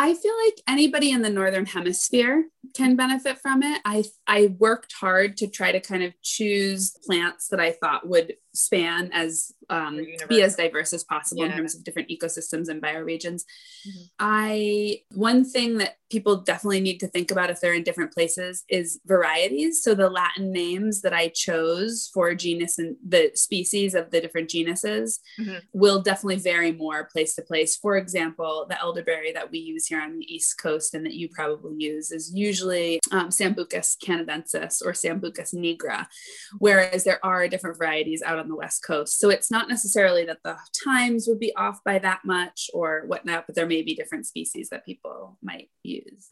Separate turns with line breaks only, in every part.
I feel like anybody in the northern hemisphere can benefit from it. I I worked hard to try to kind of choose plants that I thought would span as um, be as diverse as possible yeah. in terms of different ecosystems and bioregions. Mm-hmm. I one thing that people definitely need to think about if they're in different places is varieties. So the Latin names that I chose for genus and the species of the different genuses mm-hmm. will definitely vary more place to place. For example, the elderberry that we use here on the East Coast and that you probably use is usually um, Sambucus canadensis or Sambucus nigra, whereas there are different varieties out on the West Coast. So it's not necessarily that the times would be off by that much or whatnot, but there may be different species that people might use.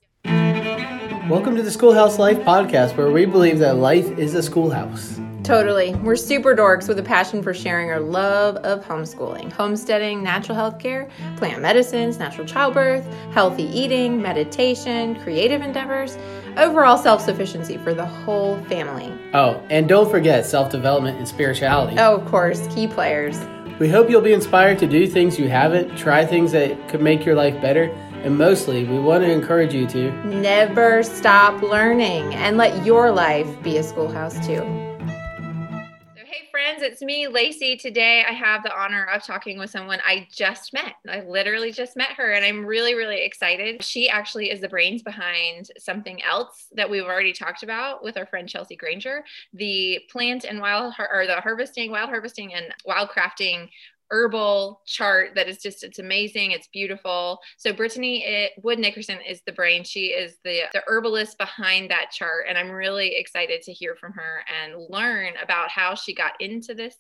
Welcome to the Schoolhouse Life podcast, where we believe that life is a schoolhouse.
Totally. We're super dorks with a passion for sharing our love of homeschooling, homesteading, natural health care, plant medicines, natural childbirth, healthy eating, meditation, creative endeavors, overall self sufficiency for the whole family.
Oh, and don't forget self development and spirituality.
Oh, of course, key players.
We hope you'll be inspired to do things you haven't, try things that could make your life better and mostly, we want to encourage you to
never stop learning and let your life be a schoolhouse too. Friends, it's me, Lacey. Today, I have the honor of talking with someone I just met. I literally just met her, and I'm really, really excited. She actually is the brains behind something else that we've already talked about with our friend Chelsea Granger the plant and wild or the harvesting, wild harvesting, and wild crafting herbal chart that is just it's amazing it's beautiful. So brittany it, wood nickerson is the brain. She is the the herbalist behind that chart and i'm really excited to hear from her and learn about how she got into this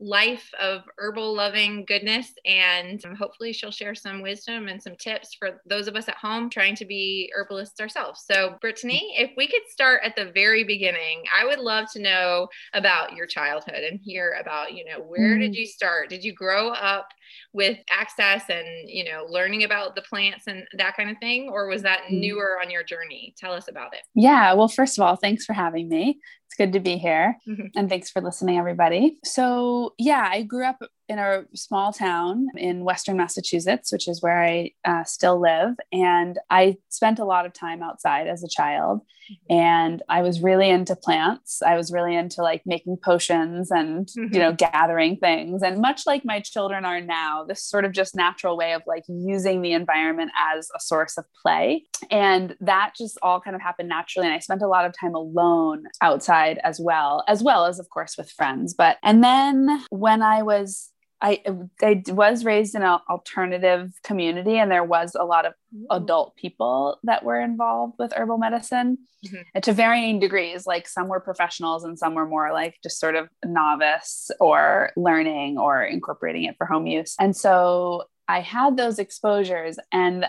life of herbal loving goodness. And hopefully she'll share some wisdom and some tips for those of us at home trying to be herbalists ourselves. So brittany if we could start at the very beginning i would love to know about your childhood and hear about you know where mm. did you start? Did you grow grow up with access and you know learning about the plants and that kind of thing? Or was that mm-hmm. newer on your journey? Tell us about it.
Yeah well first of all thanks for having me. It's good to be here. Mm-hmm. and thanks for listening everybody. So yeah i grew up in a small town in Western Massachusetts, which is where I uh, still live. And I spent a lot of time outside as a child. Mm-hmm. And I was really into plants. I was really into like making potions and, mm-hmm. you know, gathering things. And much like my children are now, this sort of just natural way of like using the environment as a source of play. And that just all kind of happened naturally. And I spent a lot of time alone outside as well, as well as, of course, with friends. But, and then when I was I I was raised in an alternative community, and there was a lot of adult people that were involved with herbal medicine, mm-hmm. and to varying degrees. Like some were professionals, and some were more like just sort of novice or learning or incorporating it for home use. And so I had those exposures, and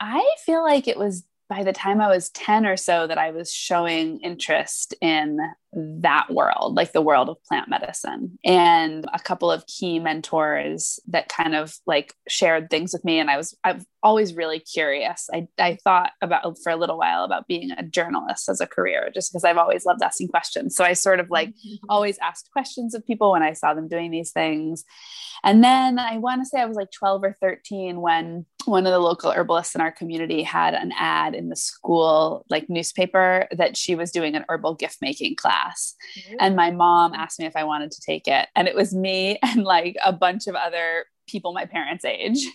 I feel like it was by the time I was 10 or so that I was showing interest in that world, like the world of plant medicine. And a couple of key mentors that kind of like shared things with me. And I was, I've always really curious. I, I thought about for a little while about being a journalist as a career, just because I've always loved asking questions. So I sort of like mm-hmm. always asked questions of people when I saw them doing these things. And then I want to say I was like 12 or 13 when one of the local herbalists in our community had an ad in the school like newspaper that she was doing an herbal gift making class mm-hmm. and my mom asked me if i wanted to take it and it was me and like a bunch of other people my parents age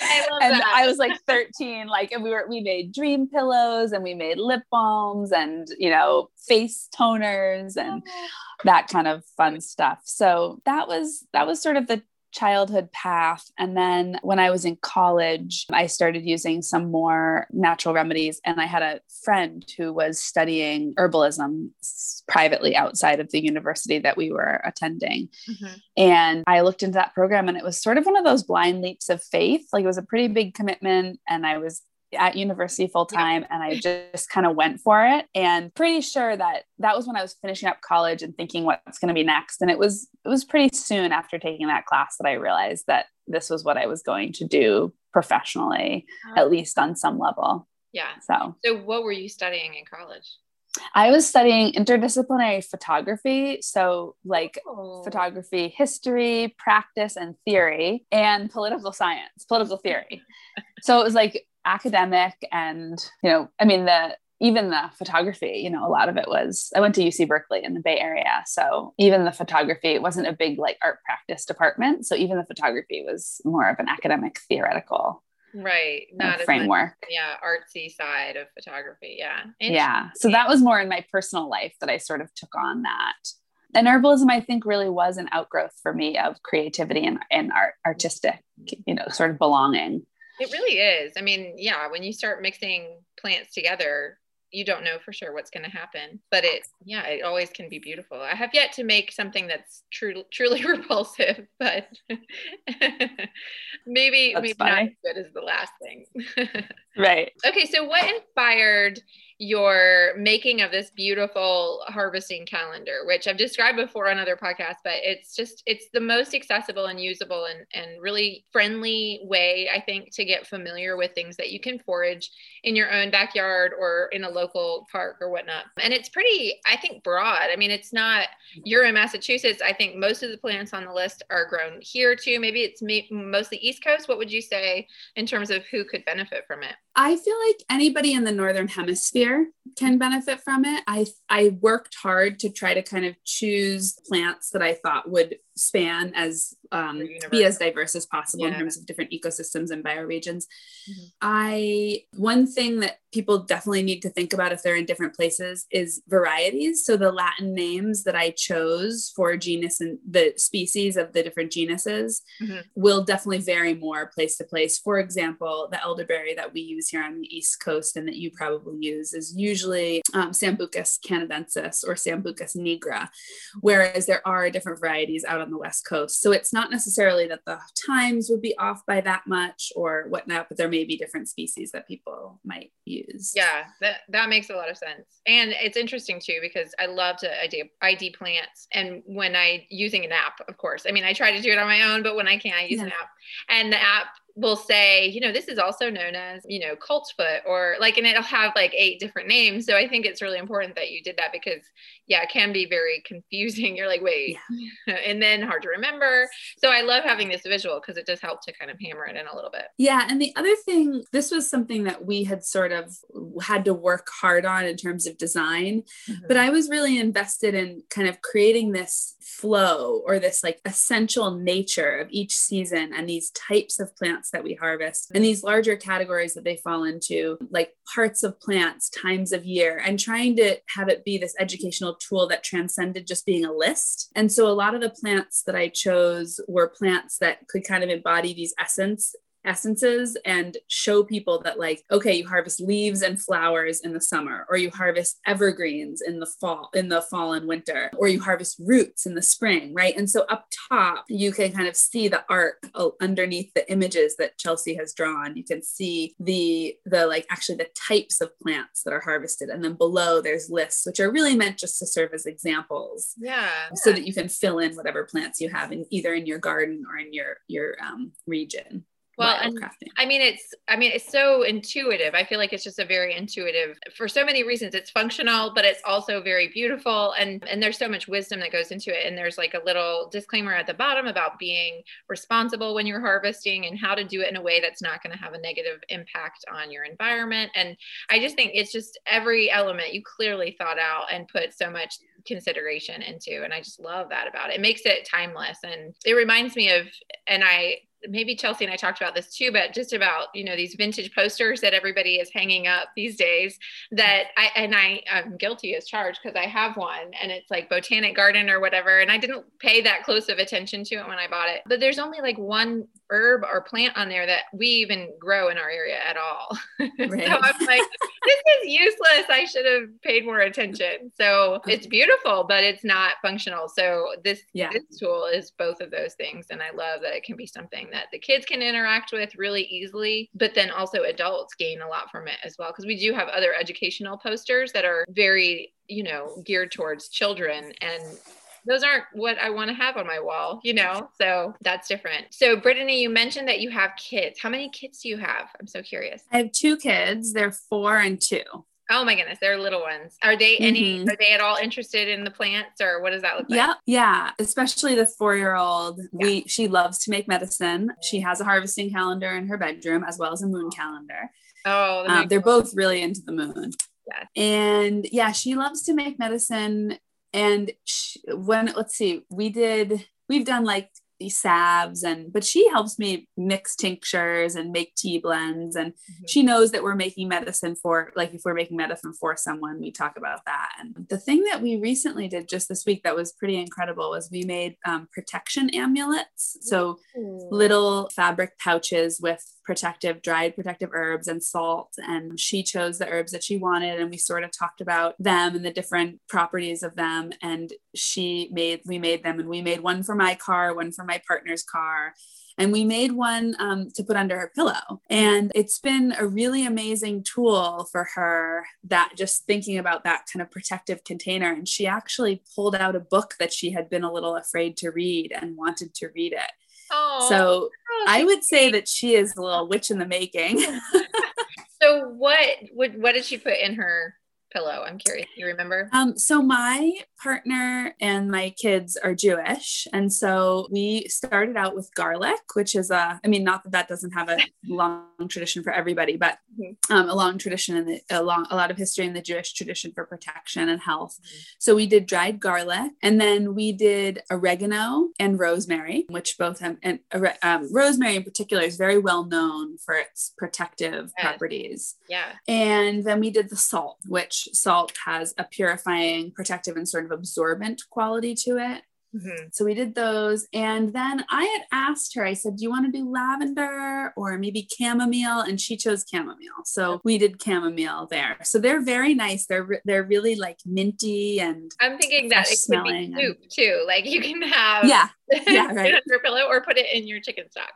I and that. I was like 13, like, and we were, we made dream pillows and we made lip balms and, you know, face toners and oh. that kind of fun stuff. So that was, that was sort of the childhood path. And then when I was in college, I started using some more natural remedies. And I had a friend who was studying herbalism privately outside of the university that we were attending. Mm-hmm. And I looked into that program, and it was sort of one of those blind leaps of faith. Like it was a pretty big commitment. And I was at university full time yeah. and I just kind of went for it and pretty sure that that was when I was finishing up college and thinking what's going to be next and it was it was pretty soon after taking that class that I realized that this was what I was going to do professionally uh-huh. at least on some level.
Yeah. So So what were you studying in college?
I was studying interdisciplinary photography. So, like oh. photography, history, practice, and theory, and political science, political theory. so, it was like academic and, you know, I mean, the, even the photography, you know, a lot of it was, I went to UC Berkeley in the Bay Area. So even the photography, it wasn't a big like art practice department. So even the photography was more of an academic theoretical
right uh, not
framework
much, yeah artsy side of photography yeah
yeah so that was more in my personal life that i sort of took on that and herbalism i think really was an outgrowth for me of creativity and, and art artistic you know sort of belonging
it really is. I mean yeah when you start mixing plants together you don't know for sure what's going to happen but it yeah it always can be beautiful. I have yet to make something that's true, truly repulsive but maybe that's maybe funny. not as good as the last thing.
Right.
Okay so what inspired your making of this beautiful harvesting calendar, which I've described before on other podcasts, but it's just, it's the most accessible and usable and, and really friendly way, I think, to get familiar with things that you can forage in your own backyard or in a local park or whatnot. And it's pretty, I think, broad. I mean, it's not, you're in Massachusetts. I think most of the plants on the list are grown here too. Maybe it's mostly East Coast. What would you say in terms of who could benefit from it?
I feel like anybody in the Northern Hemisphere can mm-hmm. benefit from it. I I worked hard to try to kind of choose plants that I thought would span as um, be as diverse as possible yeah. in terms of different ecosystems and bioregions. Mm-hmm. I one thing that people definitely need to think about if they're in different places is varieties. So the Latin names that I chose for genus and the species of the different genuses mm-hmm. will definitely vary more place to place. For example, the elderberry that we use here on the East Coast and that you probably use is usually um, Sambucus canadensis or Sambucus nigra, whereas there are different varieties out on the West Coast. So it's not necessarily that the times would be off by that much or whatnot, but there may be different species that people might use.
Yeah, that, that makes a lot of sense. And it's interesting too, because I love to ID, ID plants. And when I using an app, of course, I mean, I try to do it on my own, but when I can, I use yeah. an app. And the app will say, you know, this is also known as, you know, coltsfoot or like, and it'll have like eight different names. So I think it's really important that you did that because, yeah, it can be very confusing. You're like, wait, yeah. and then hard to remember. So I love having this visual because it does help to kind of hammer it in a little bit.
Yeah. And the other thing, this was something that we had sort of had to work hard on in terms of design, mm-hmm. but I was really invested in kind of creating this flow or this like essential nature of each season and these types of plants plants that we harvest and these larger categories that they fall into, like parts of plants, times of year, and trying to have it be this educational tool that transcended just being a list. And so a lot of the plants that I chose were plants that could kind of embody these essence essences and show people that like okay you harvest leaves and flowers in the summer or you harvest evergreens in the fall in the fall and winter or you harvest roots in the spring right? And so up top you can kind of see the arc underneath the images that Chelsea has drawn. You can see the the like actually the types of plants that are harvested. And then below there's lists which are really meant just to serve as examples
yeah.
so that you can fill in whatever plants you have in either in your garden or in your your um, region
well and i mean it's i mean it's so intuitive. I feel like it's just a very intuitive for so many reasons it's functional but it's also very beautiful and and there's so much wisdom that goes into it and there's like a little disclaimer at the bottom about being responsible when you're harvesting and how to do it in a way that's not going to have a negative impact on your environment and i just think it's just every element you clearly thought out and put so much consideration into and i just love that about it. It makes it timeless and it reminds me of and i maybe Chelsea and I talked about this too, but just about, you know, these vintage posters that everybody is hanging up these days that I, and I, I'm guilty as charged because I have one and it's like Botanic Garden or whatever. And I didn't pay that close of attention to it when I bought it, but there's only like one herb or plant on there that we even grow in our area at all. Right. so I'm like, this is useless. I should have paid more attention. So it's beautiful, but it's not functional. So this, yeah. this tool is both of those things. And I love that it can be something that the kids can interact with really easily, but then also adults gain a lot from it as well. Because we do have other educational posters that are very, you know, geared towards children and those aren't what I want to have on my wall, you know? So that's different. So, Brittany, you mentioned that you have kids. How many kids do you have? I'm so curious.
I have two kids, they're four and two.
Oh my goodness, they're little ones. Are they any mm-hmm. are they at all interested in the plants or what does that look like?
Yeah, yeah. Especially the four-year-old. Yeah. We she loves to make medicine. She has a harvesting calendar in her bedroom as well as a moon calendar.
Oh,
um, they're both really into the moon. Yeah. And yeah, she loves to make medicine. And she, when, let's see, we did, we've done like these salves and but she helps me mix tinctures and make tea blends and mm-hmm. she knows that we're making medicine for like if we're making medicine for someone we talk about that and the thing that we recently did just this week that was pretty incredible was we made um, protection amulets so Ooh. little fabric pouches with protective dried protective herbs and salt and she chose the herbs that she wanted and we sort of talked about them and the different properties of them and she made we made them and we made one for my car one for my partner's car and we made one um, to put under her pillow. And it's been a really amazing tool for her that just thinking about that kind of protective container. And she actually pulled out a book that she had been a little afraid to read and wanted to read it. Oh, so oh, oh I would say that she is a little witch in the making.
so what would what did she put in her pillow? I'm curious. You remember?
Um, so my partner and my kids are Jewish, and so we started out with garlic, which is a. I mean, not that that doesn't have a long tradition for everybody, but mm-hmm. um, a long tradition and a long a lot of history in the Jewish tradition for protection and health. Mm-hmm. So we did dried garlic, and then we did oregano and rosemary, which both have and um, rosemary in particular is very well known for its protective properties.
Yeah,
and then we did the salt, which salt has a purifying, protective, and sort of absorbent quality to it. Mm-hmm. So we did those. And then I had asked her, I said, Do you want to do lavender or maybe chamomile? And she chose chamomile. So we did chamomile there. So they're very nice. They're they're really like minty and
I'm thinking that it could be soup and, too. Like you can have
yeah, yeah, right.
your pillow or put it in your chicken stock.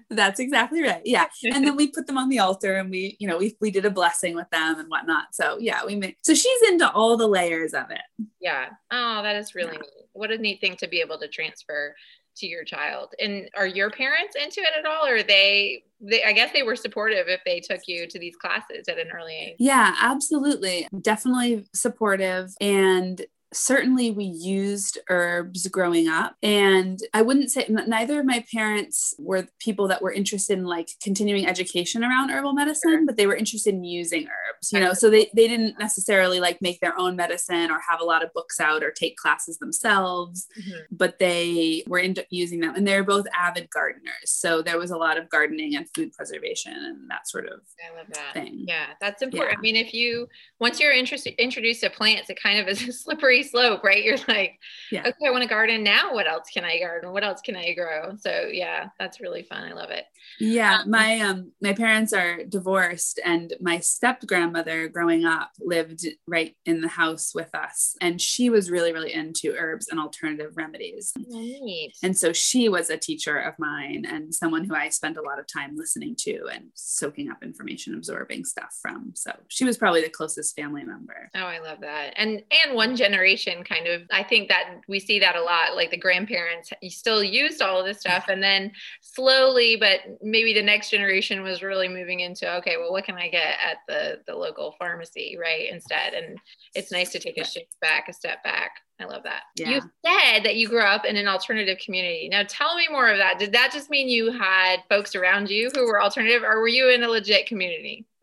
That's exactly right. Yeah. And then we put them on the altar and we, you know, we we did a blessing with them and whatnot. So yeah, we made so she's into all the layers of it.
Yeah. Oh, that is really yeah. neat. What a neat thing to be able to transfer to your child. And are your parents into it at all? Or they they I guess they were supportive if they took you to these classes at an early age.
Yeah, absolutely. Definitely supportive. And certainly we used herbs growing up and i wouldn't say neither of my parents were people that were interested in like continuing education around herbal medicine but they were interested in using herbs you know so they, they didn't necessarily like make their own medicine or have a lot of books out or take classes themselves mm-hmm. but they were into using them and they're both avid gardeners so there was a lot of gardening and food preservation and that sort of
I love that. thing yeah that's important yeah. i mean if you once you're interested introduced to plants it kind of is a slippery slope, right? You're like, yeah. okay, I want to garden now. What else can I garden? What else can I grow? So yeah, that's really fun. I love it.
Yeah, um, my um my parents are divorced, and my step grandmother growing up lived right in the house with us, and she was really really into herbs and alternative remedies. Neat. And so she was a teacher of mine and someone who I spent a lot of time listening to and soaking up information, absorbing stuff from. So she was probably the closest family member.
Oh, I love that. And and one generation generation kind of i think that we see that a lot like the grandparents still used all of this stuff and then slowly but maybe the next generation was really moving into okay well what can i get at the the local pharmacy right instead and it's nice to take a shift back a step back I love that. Yeah. You said that you grew up in an alternative community. Now tell me more of that. Did that just mean you had folks around you who were alternative or were you in a legit community?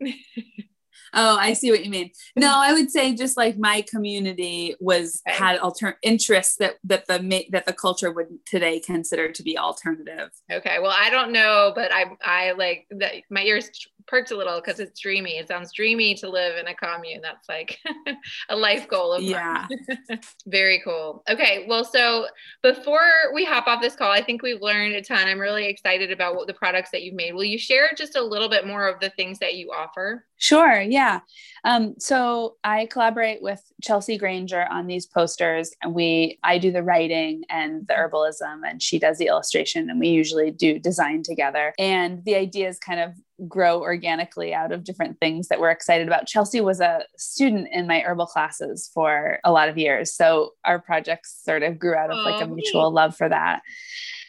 Oh, I see what you mean. No, I would say just like my community was okay. had alter interests that that the that the culture would today consider to be alternative.
Okay, well, I don't know, but I I like that my ears perked a little because it's dreamy. It sounds dreamy to live in a commune. That's like a life goal of
yeah.
Very cool. Okay, well, so before we hop off this call, I think we've learned a ton. I'm really excited about what the products that you've made. Will you share just a little bit more of the things that you offer?
Sure. Yeah. Um, so I collaborate with Chelsea Granger on these posters, and we I do the writing and the herbalism, and she does the illustration, and we usually do design together. And the ideas kind of grow organically out of different things that we're excited about. Chelsea was a student in my herbal classes for a lot of years, so our projects sort of grew out of like a mutual love for that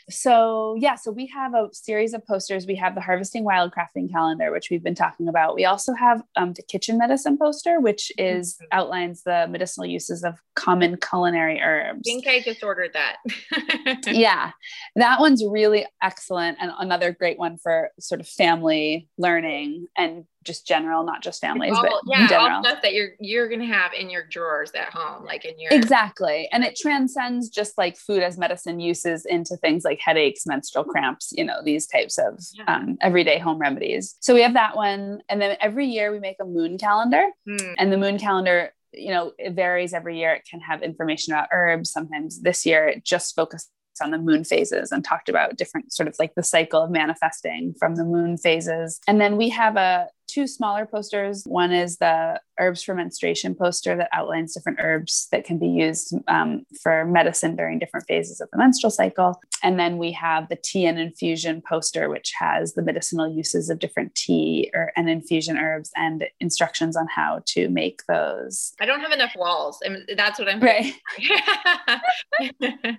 so yeah so we have a series of posters. We have the harvesting wildcrafting calendar which we've been talking about. We also have um, the kitchen medicine poster which is mm-hmm. outlines the medicinal uses of common culinary herbs.
I think i just ordered that.
Yeah that one's really excellent and another great one for sort of family learning and just general, not just families,
all,
but
yeah,
general.
all stuff that you're you're gonna have in your drawers at home, like in your
exactly, and it transcends just like food as medicine uses into things like headaches, menstrual cramps, you know, these types of yeah. um, everyday home remedies. So we have that one, and then every year we make a moon calendar, mm. and the moon calendar you know, it varies every year. It can have information about herbs. Sometimes this year it just focused on the moon phases and talked about different sort of like the cycle of manifesting from the moon phases. And then we have a two smaller posters. One is the herbs for menstruation poster that outlines different herbs that can be used um, for medicine during different phases of the menstrual cycle. And then we have the tea and infusion poster, which has the medicinal uses of different tea or and infusion herbs and instructions on how to make those.
I don't have enough walls, and that's what I'm
right.
and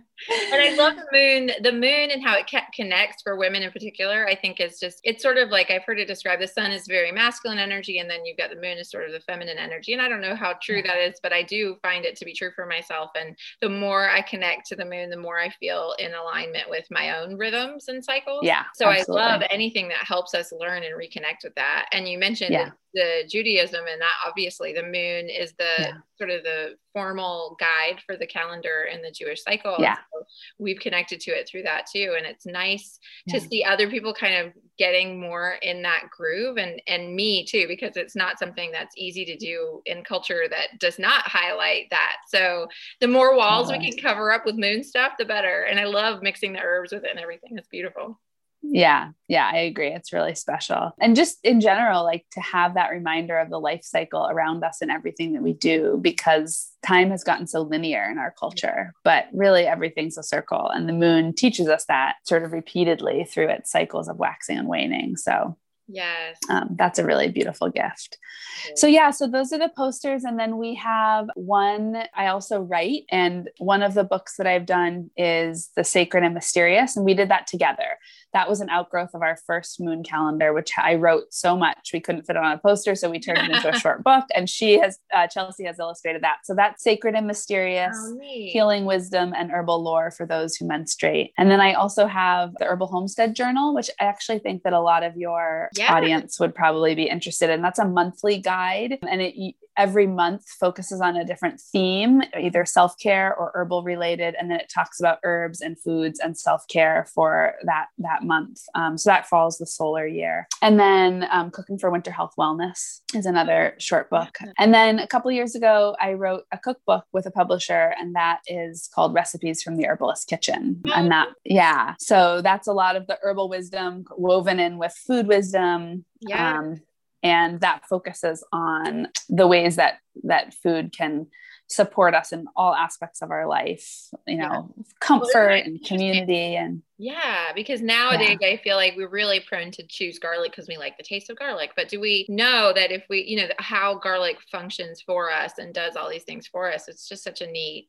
I love the moon, the moon and how it connects for women in particular. I think is just it's sort of like I've heard it described. The sun is very masculine energy, and then you've got the moon is sort of the feminine energy. And I don't know how true that is, but I do find it to be true for myself. And the more I connect to the moon, the more I feel in alignment with my own rhythms and cycles.
Yeah.
So absolutely. I love anything that helps us learn and reconnect with that. And you mentioned yeah the Judaism, and that obviously the moon is the yeah. sort of the formal guide for the calendar in the Jewish cycle.
Yeah.
So we've connected to it through that too. And it's nice yeah. to see other people kind of getting more in that groove and and me too, because it's not something that's easy to do in culture that does not highlight that. So the more walls we can cover up with moon stuff, the better. And I love mixing the herbs with it and everything. It's beautiful.
Yeah, yeah, I agree. It's really special. And just in general, like to have that reminder of the life cycle around us and everything that we do, because time has gotten so linear in our culture, but really everything's a circle. And the moon teaches us that sort of repeatedly through its cycles of waxing and waning. So
Yes.
Um, that's a really beautiful gift. So, yeah, so those are the posters. And then we have one I also write. And one of the books that I've done is The Sacred and Mysterious. And we did that together. That was an outgrowth of our first moon calendar, which I wrote so much we couldn't fit it on a poster. So we turned it into a short book. And she has, uh, Chelsea has illustrated that. So that's Sacred and Mysterious, oh, Healing Wisdom, and Herbal Lore for those who menstruate. And then I also have the Herbal Homestead Journal, which I actually think that a lot of your yeah. audience would probably be interested in. That's a monthly guide and it every month focuses on a different theme, either self-care or herbal related, and then it talks about herbs and foods and self-care for that that month. Um, so that follows the solar year. And then um, Cooking for Winter Health Wellness is another short book. And then a couple years ago, I wrote a cookbook with a publisher, and that is called Recipes from the Herbalist Kitchen. And that, yeah, so that's a lot of the herbal wisdom woven in with food wisdom.
Yeah. Um,
and that focuses on the ways that that food can support us in all aspects of our life you know yeah. comfort and community and
yeah because nowadays yeah. i feel like we're really prone to choose garlic because we like the taste of garlic but do we know that if we you know how garlic functions for us and does all these things for us it's just such a neat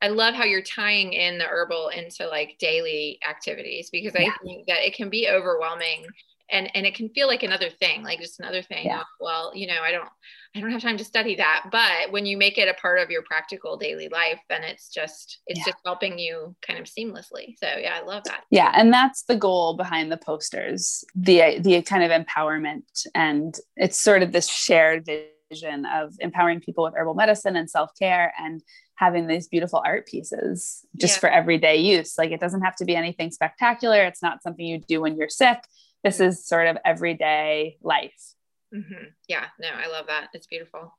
I love how you're tying in the herbal into like daily activities because I think that it can be overwhelming and and it can feel like another thing like just another thing yeah. well you know i don't i don't have time to study that but when you make it a part of your practical daily life then it's just it's yeah. just helping you kind of seamlessly so yeah i love that
yeah and that's the goal behind the posters the the kind of empowerment and it's sort of this shared vision of empowering people with herbal medicine and self-care and having these beautiful art pieces just yeah. for everyday use like it doesn't have to be anything spectacular it's not something you do when you're sick this is sort of everyday life.
Mm-hmm. Yeah, no, I love that. It's beautiful.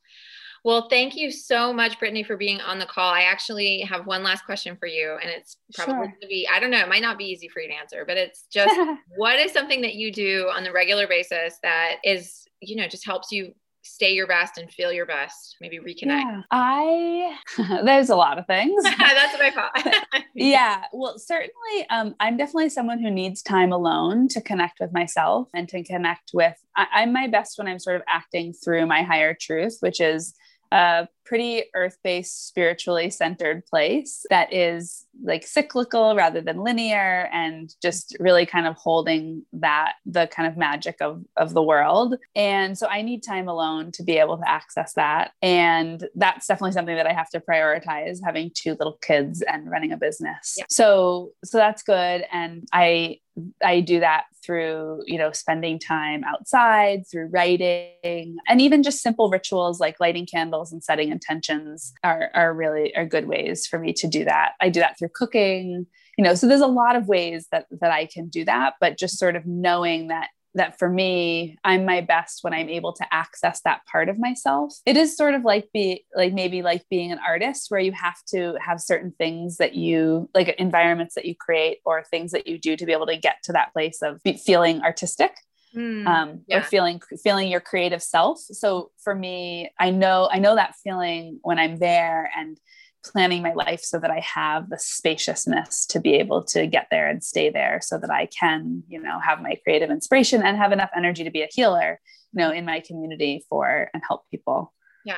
Well, thank you so much, Brittany, for being on the call. I actually have one last question for you, and it's probably sure. to be I don't know, it might not be easy for you to answer, but it's just what is something that you do on the regular basis that is, you know, just helps you stay your best and feel your best. Maybe reconnect. Yeah,
i there's a lot of things.
That's what i thought.
Yeah. Well certainly um, i'm definitely someone who needs time alone to connect with myself and to connect with I, i'm my best when i'm sort of acting through my higher truth which is a pretty earth-based spiritually centered place that is like cyclical rather than linear and just really kind of holding that the kind of magic of of the world. And so i need time alone to be able to access that. And that's definitely something that i have to prioritize having two little kids and running a business. Yeah. so so that's good. And i I do that through, you know, spending time outside, through writing, and even just simple rituals like lighting candles and setting intentions are, are really are good ways for me to do that. I do that through cooking, you know, so there's a lot of ways that that I can do that, but just sort of knowing that that for me i'm my best when i'm able to access that part of myself it is sort of like be like maybe like being an artist where you have to have certain things that you like environments that you create or things that you do to be able to get to that place of feeling artistic Mm, um, yeah. or feeling feeling your creative self so for me i know i know that feeling when i'm there and planning my life so that I have the spaciousness to be able to get there and stay there so that I can, you know, have my creative inspiration and have enough energy to be a healer, you know, in my community for and help people.
Yeah.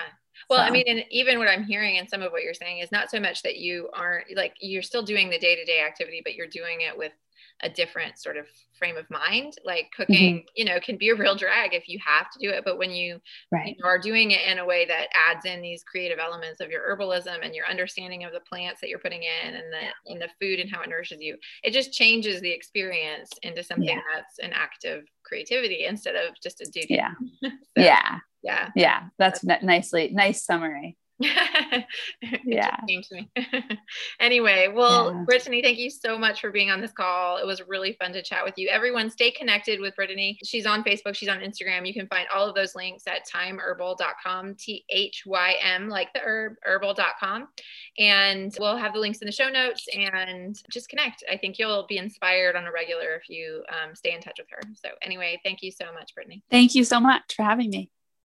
Well, so. I mean, and even what I'm hearing and some of what you're saying is not so much that you aren't like you're still doing the day to day activity, but you're doing it with a different sort of frame of mind. Like cooking mm-hmm. you know can be a real drag if you have to do it but when you, right. you are doing it in a way that adds in these creative elements of your herbalism and your understanding of the plants that you're putting in and the and the food and how it nourishes you it just changes the experience into something yeah. that's an active creativity instead of just a duty.
Yeah. So, yeah.
yeah.
Yeah. That's, that's nicely nice summary
yeah. Came to me. anyway, well, yeah. Brittany, thank you so much for being on this call. It was really fun to chat with you. Everyone, stay connected with Brittany. She's on Facebook, she's on Instagram. You can find all of those links at thymeherbal.com, T H Y M, like the herb, herbal.com. And we'll have the links in the show notes and just connect. I think you'll be inspired on a regular if you um, stay in touch with her. So, anyway, thank you so much, Brittany.
Thank you so much for having me.